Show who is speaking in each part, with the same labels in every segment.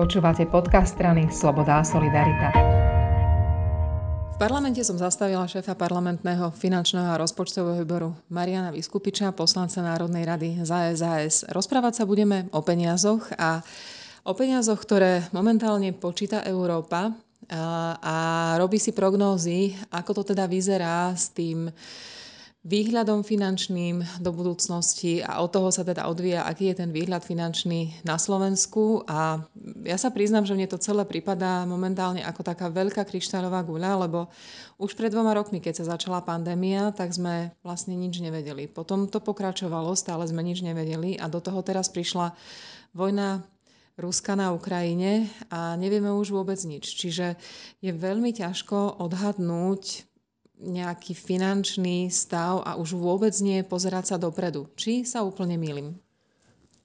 Speaker 1: Počúvate podcast strany Sloboda a Solidarita.
Speaker 2: V parlamente som zastavila šéfa parlamentného finančného a rozpočtového výboru Mariana Vyskupiča, poslanca Národnej rady za SAS. Rozprávať sa budeme o peniazoch a o peniazoch, ktoré momentálne počíta Európa a, robí si prognózy, ako to teda vyzerá s tým výhľadom finančným do budúcnosti a od toho sa teda odvíja, aký je ten výhľad finančný na Slovensku. A ja sa priznám, že mne to celé pripadá momentálne ako taká veľká kryštáľová guľa, lebo už pred dvoma rokmi, keď sa začala pandémia, tak sme vlastne nič nevedeli. Potom to pokračovalo, stále sme nič nevedeli a do toho teraz prišla vojna Ruska na Ukrajine a nevieme už vôbec nič. Čiže je veľmi ťažko odhadnúť nejaký finančný stav a už vôbec nie pozerať sa dopredu. Či sa úplne milím?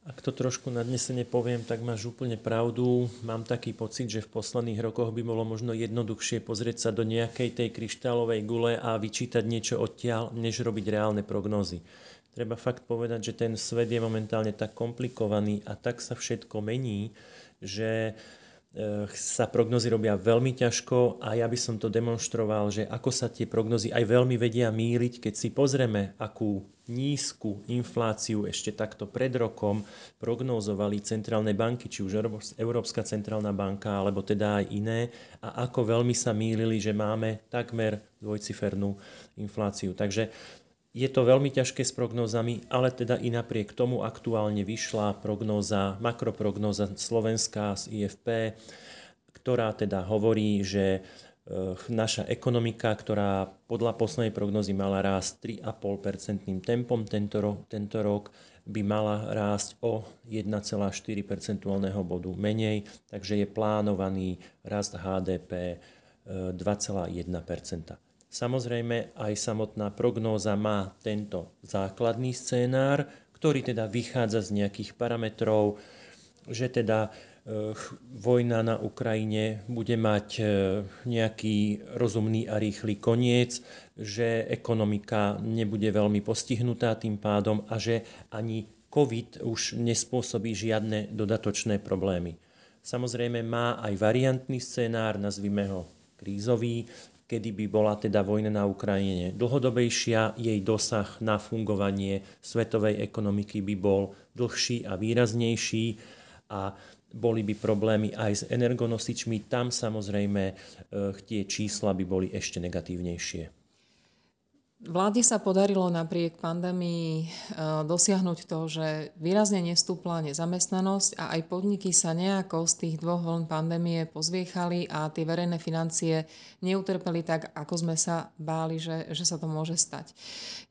Speaker 3: Ak to trošku nadnesene poviem, tak máš úplne pravdu. Mám taký pocit, že v posledných rokoch by bolo možno jednoduchšie pozrieť sa do nejakej tej kryštálovej gule a vyčítať niečo odtiaľ, než robiť reálne prognózy. Treba fakt povedať, že ten svet je momentálne tak komplikovaný a tak sa všetko mení, že sa prognozy robia veľmi ťažko a ja by som to demonstroval, že ako sa tie prognozy aj veľmi vedia míliť, keď si pozrieme, akú nízku infláciu ešte takto pred rokom prognozovali centrálne banky, či už Európska centrálna banka, alebo teda aj iné, a ako veľmi sa mýlili, že máme takmer dvojcifernú infláciu. Takže je to veľmi ťažké s prognózami, ale teda i napriek tomu aktuálne vyšla prognóza, makroprognóza Slovenska z IFP, ktorá teda hovorí, že eh, naša ekonomika, ktorá podľa poslednej prognozy mala rásť 3,5% tempom tento rok, tento rok, by mala rásť o 1,4 percentuálneho bodu menej, takže je plánovaný rast HDP 2,1 eh, Samozrejme, aj samotná prognóza má tento základný scénár, ktorý teda vychádza z nejakých parametrov, že teda e, vojna na Ukrajine bude mať e, nejaký rozumný a rýchly koniec, že ekonomika nebude veľmi postihnutá tým pádom a že ani COVID už nespôsobí žiadne dodatočné problémy. Samozrejme má aj variantný scénár, nazvime ho krízový, kedy by bola teda vojna na Ukrajine dlhodobejšia, jej dosah na fungovanie svetovej ekonomiky by bol dlhší a výraznejší a boli by problémy aj s energonosičmi. Tam samozrejme e, tie čísla by boli ešte negatívnejšie.
Speaker 2: Vláde sa podarilo napriek pandémii e, dosiahnuť to, že výrazne nestúpla nezamestnanosť a aj podniky sa nejako z tých dvoch vln pandémie pozviechali a tie verejné financie neutrpeli tak, ako sme sa báli, že, že sa to môže stať.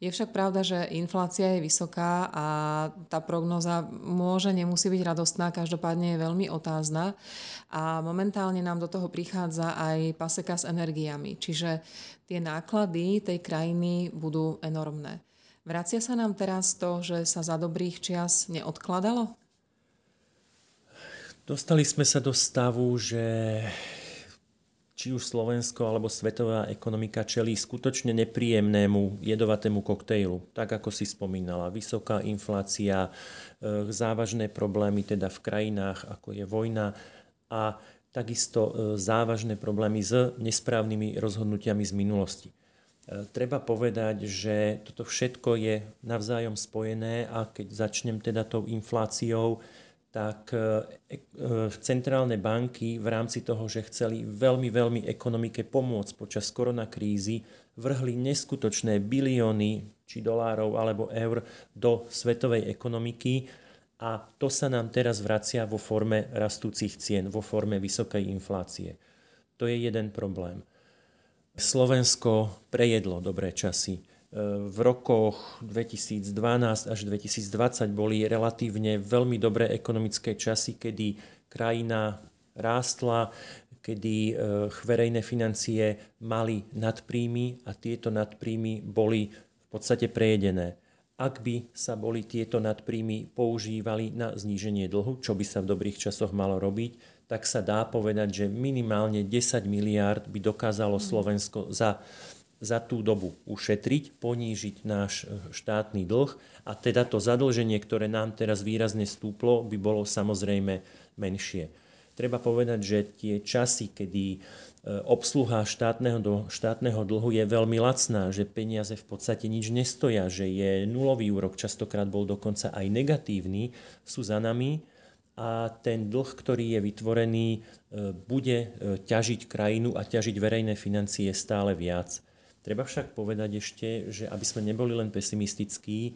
Speaker 2: Je však pravda, že inflácia je vysoká a tá prognoza môže, nemusí byť radostná, každopádne je veľmi otázna a momentálne nám do toho prichádza aj paseka s energiami. Čiže tie náklady tej krajiny budú enormné. Vracia sa nám teraz to, že sa za dobrých čias neodkladalo?
Speaker 3: Dostali sme sa do stavu, že či už Slovensko alebo svetová ekonomika čelí skutočne nepríjemnému jedovatému koktejlu. Tak ako si spomínala, vysoká inflácia, e, závažné problémy teda v krajinách ako je vojna a takisto e, závažné problémy s nesprávnymi rozhodnutiami z minulosti. E, treba povedať, že toto všetko je navzájom spojené a keď začnem teda tou infláciou, tak e, centrálne banky v rámci toho, že chceli veľmi, veľmi ekonomike pomôcť počas koronakrízy, vrhli neskutočné bilióny či dolárov alebo eur do svetovej ekonomiky, a to sa nám teraz vracia vo forme rastúcich cien, vo forme vysokej inflácie. To je jeden problém. Slovensko prejedlo dobré časy. E, v rokoch 2012 až 2020 boli relatívne veľmi dobré ekonomické časy, kedy krajina rástla, kedy e, verejné financie mali nadpríjmy a tieto nadpríjmy boli v podstate prejedené ak by sa boli tieto nadpríjmy používali na zníženie dlhu, čo by sa v dobrých časoch malo robiť, tak sa dá povedať, že minimálne 10 miliárd by dokázalo Slovensko za, za tú dobu ušetriť, ponížiť náš e, štátny dlh a teda to zadlženie, ktoré nám teraz výrazne stúplo, by bolo samozrejme menšie. Treba povedať, že tie časy, kedy obsluha štátneho, štátneho dlhu je veľmi lacná, že peniaze v podstate nič nestoja, že je nulový úrok, častokrát bol dokonca aj negatívny, sú za nami a ten dlh, ktorý je vytvorený, e, bude e, ťažiť krajinu a ťažiť verejné financie stále viac. Treba však povedať ešte, že aby sme neboli len pesimistickí,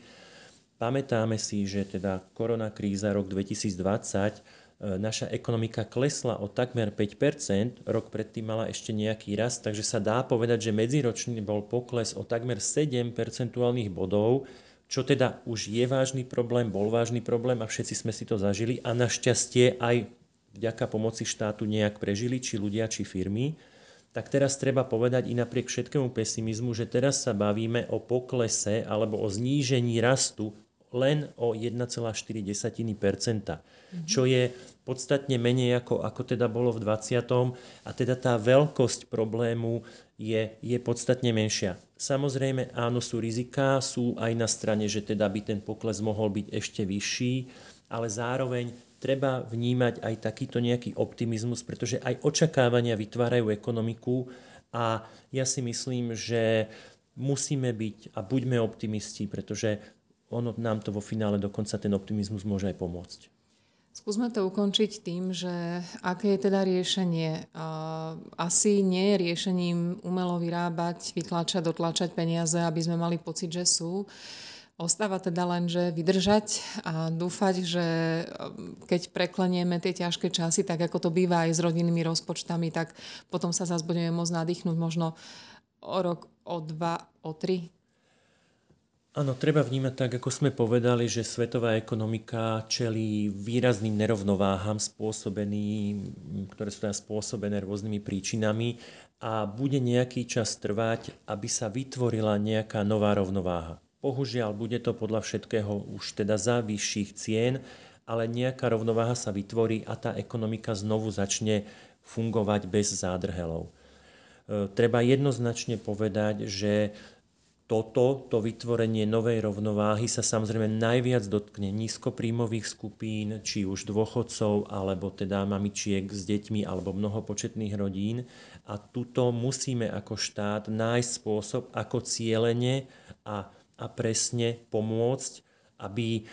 Speaker 3: pamätáme si, že teda koronakríza rok 2020 E, naša ekonomika klesla o takmer 5%, rok predtým mala ešte nejaký rast, takže sa dá povedať, že medziročný bol pokles o takmer 7 percentuálnych bodov, čo teda už je vážny problém, bol vážny problém a všetci sme si to zažili a našťastie aj vďaka pomoci štátu nejak prežili, či ľudia, či firmy. Tak teraz treba povedať i napriek všetkému pesimizmu, že teraz sa bavíme o poklese alebo o znížení rastu len o 1,4%, čo je podstatne menej ako, ako teda bolo v 20. a teda tá veľkosť problému je, je podstatne menšia. Samozrejme, áno, sú riziká, sú aj na strane, že teda by ten pokles mohol byť ešte vyšší, ale zároveň treba vnímať aj takýto nejaký optimizmus, pretože aj očakávania vytvárajú ekonomiku a ja si myslím, že musíme byť a buďme optimisti, pretože ono nám to vo finále dokonca ten optimizmus môže aj pomôcť.
Speaker 2: Skúsme to ukončiť tým, že aké je teda riešenie. Asi nie je riešením umelo vyrábať, vytlačať, dotlačať peniaze, aby sme mali pocit, že sú. Ostáva teda len, že vydržať a dúfať, že um, keď preklenieme tie ťažké časy, tak ako to býva aj s rodinnými rozpočtami, tak potom sa zase budeme môcť nadýchnuť možno o rok, o dva, o tri,
Speaker 3: Áno, treba vnímať tak, ako sme povedali, že svetová ekonomika čelí výrazným nerovnováham spôsobeným, ktoré sú teda spôsobené rôznymi príčinami a bude nejaký čas trvať, aby sa vytvorila nejaká nová rovnováha. Bohužiaľ, bude to podľa všetkého už teda za vyšších cien, ale nejaká rovnováha sa vytvorí a tá ekonomika znovu začne fungovať bez zádrhelov. E, treba jednoznačne povedať, že toto, to vytvorenie novej rovnováhy sa samozrejme najviac dotkne nízkopríjmových skupín, či už dôchodcov, alebo teda mamičiek s deťmi, alebo mnohopočetných rodín. A tuto musíme ako štát nájsť spôsob, ako cieľene a, a presne pomôcť, aby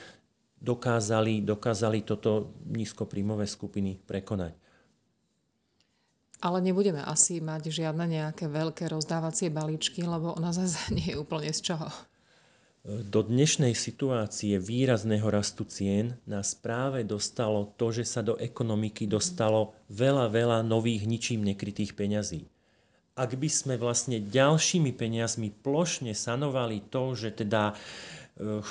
Speaker 3: dokázali, dokázali toto nízkopríjmové skupiny prekonať.
Speaker 2: Ale nebudeme asi mať žiadne nejaké veľké rozdávacie balíčky, lebo ona zase nie je úplne z čoho.
Speaker 3: Do dnešnej situácie výrazného rastu cien nás práve dostalo to, že sa do ekonomiky dostalo veľa, veľa nových ničím nekrytých peňazí. Ak by sme vlastne ďalšími peniazmi plošne sanovali to, že teda
Speaker 2: uh,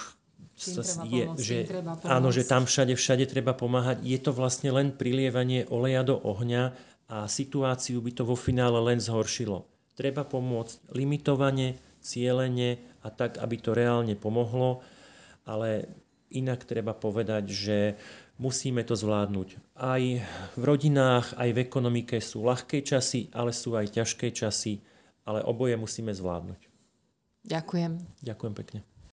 Speaker 2: je, pomôcť,
Speaker 3: že, áno, že tam všade, všade treba pomáhať, je to vlastne len prilievanie oleja do ohňa a situáciu by to vo finále len zhoršilo. Treba pomôcť limitovane, cieľene a tak, aby to reálne pomohlo, ale inak treba povedať, že musíme to zvládnuť. Aj v rodinách, aj v ekonomike sú ľahké časy, ale sú aj ťažké časy, ale oboje musíme zvládnuť.
Speaker 2: Ďakujem.
Speaker 3: Ďakujem pekne.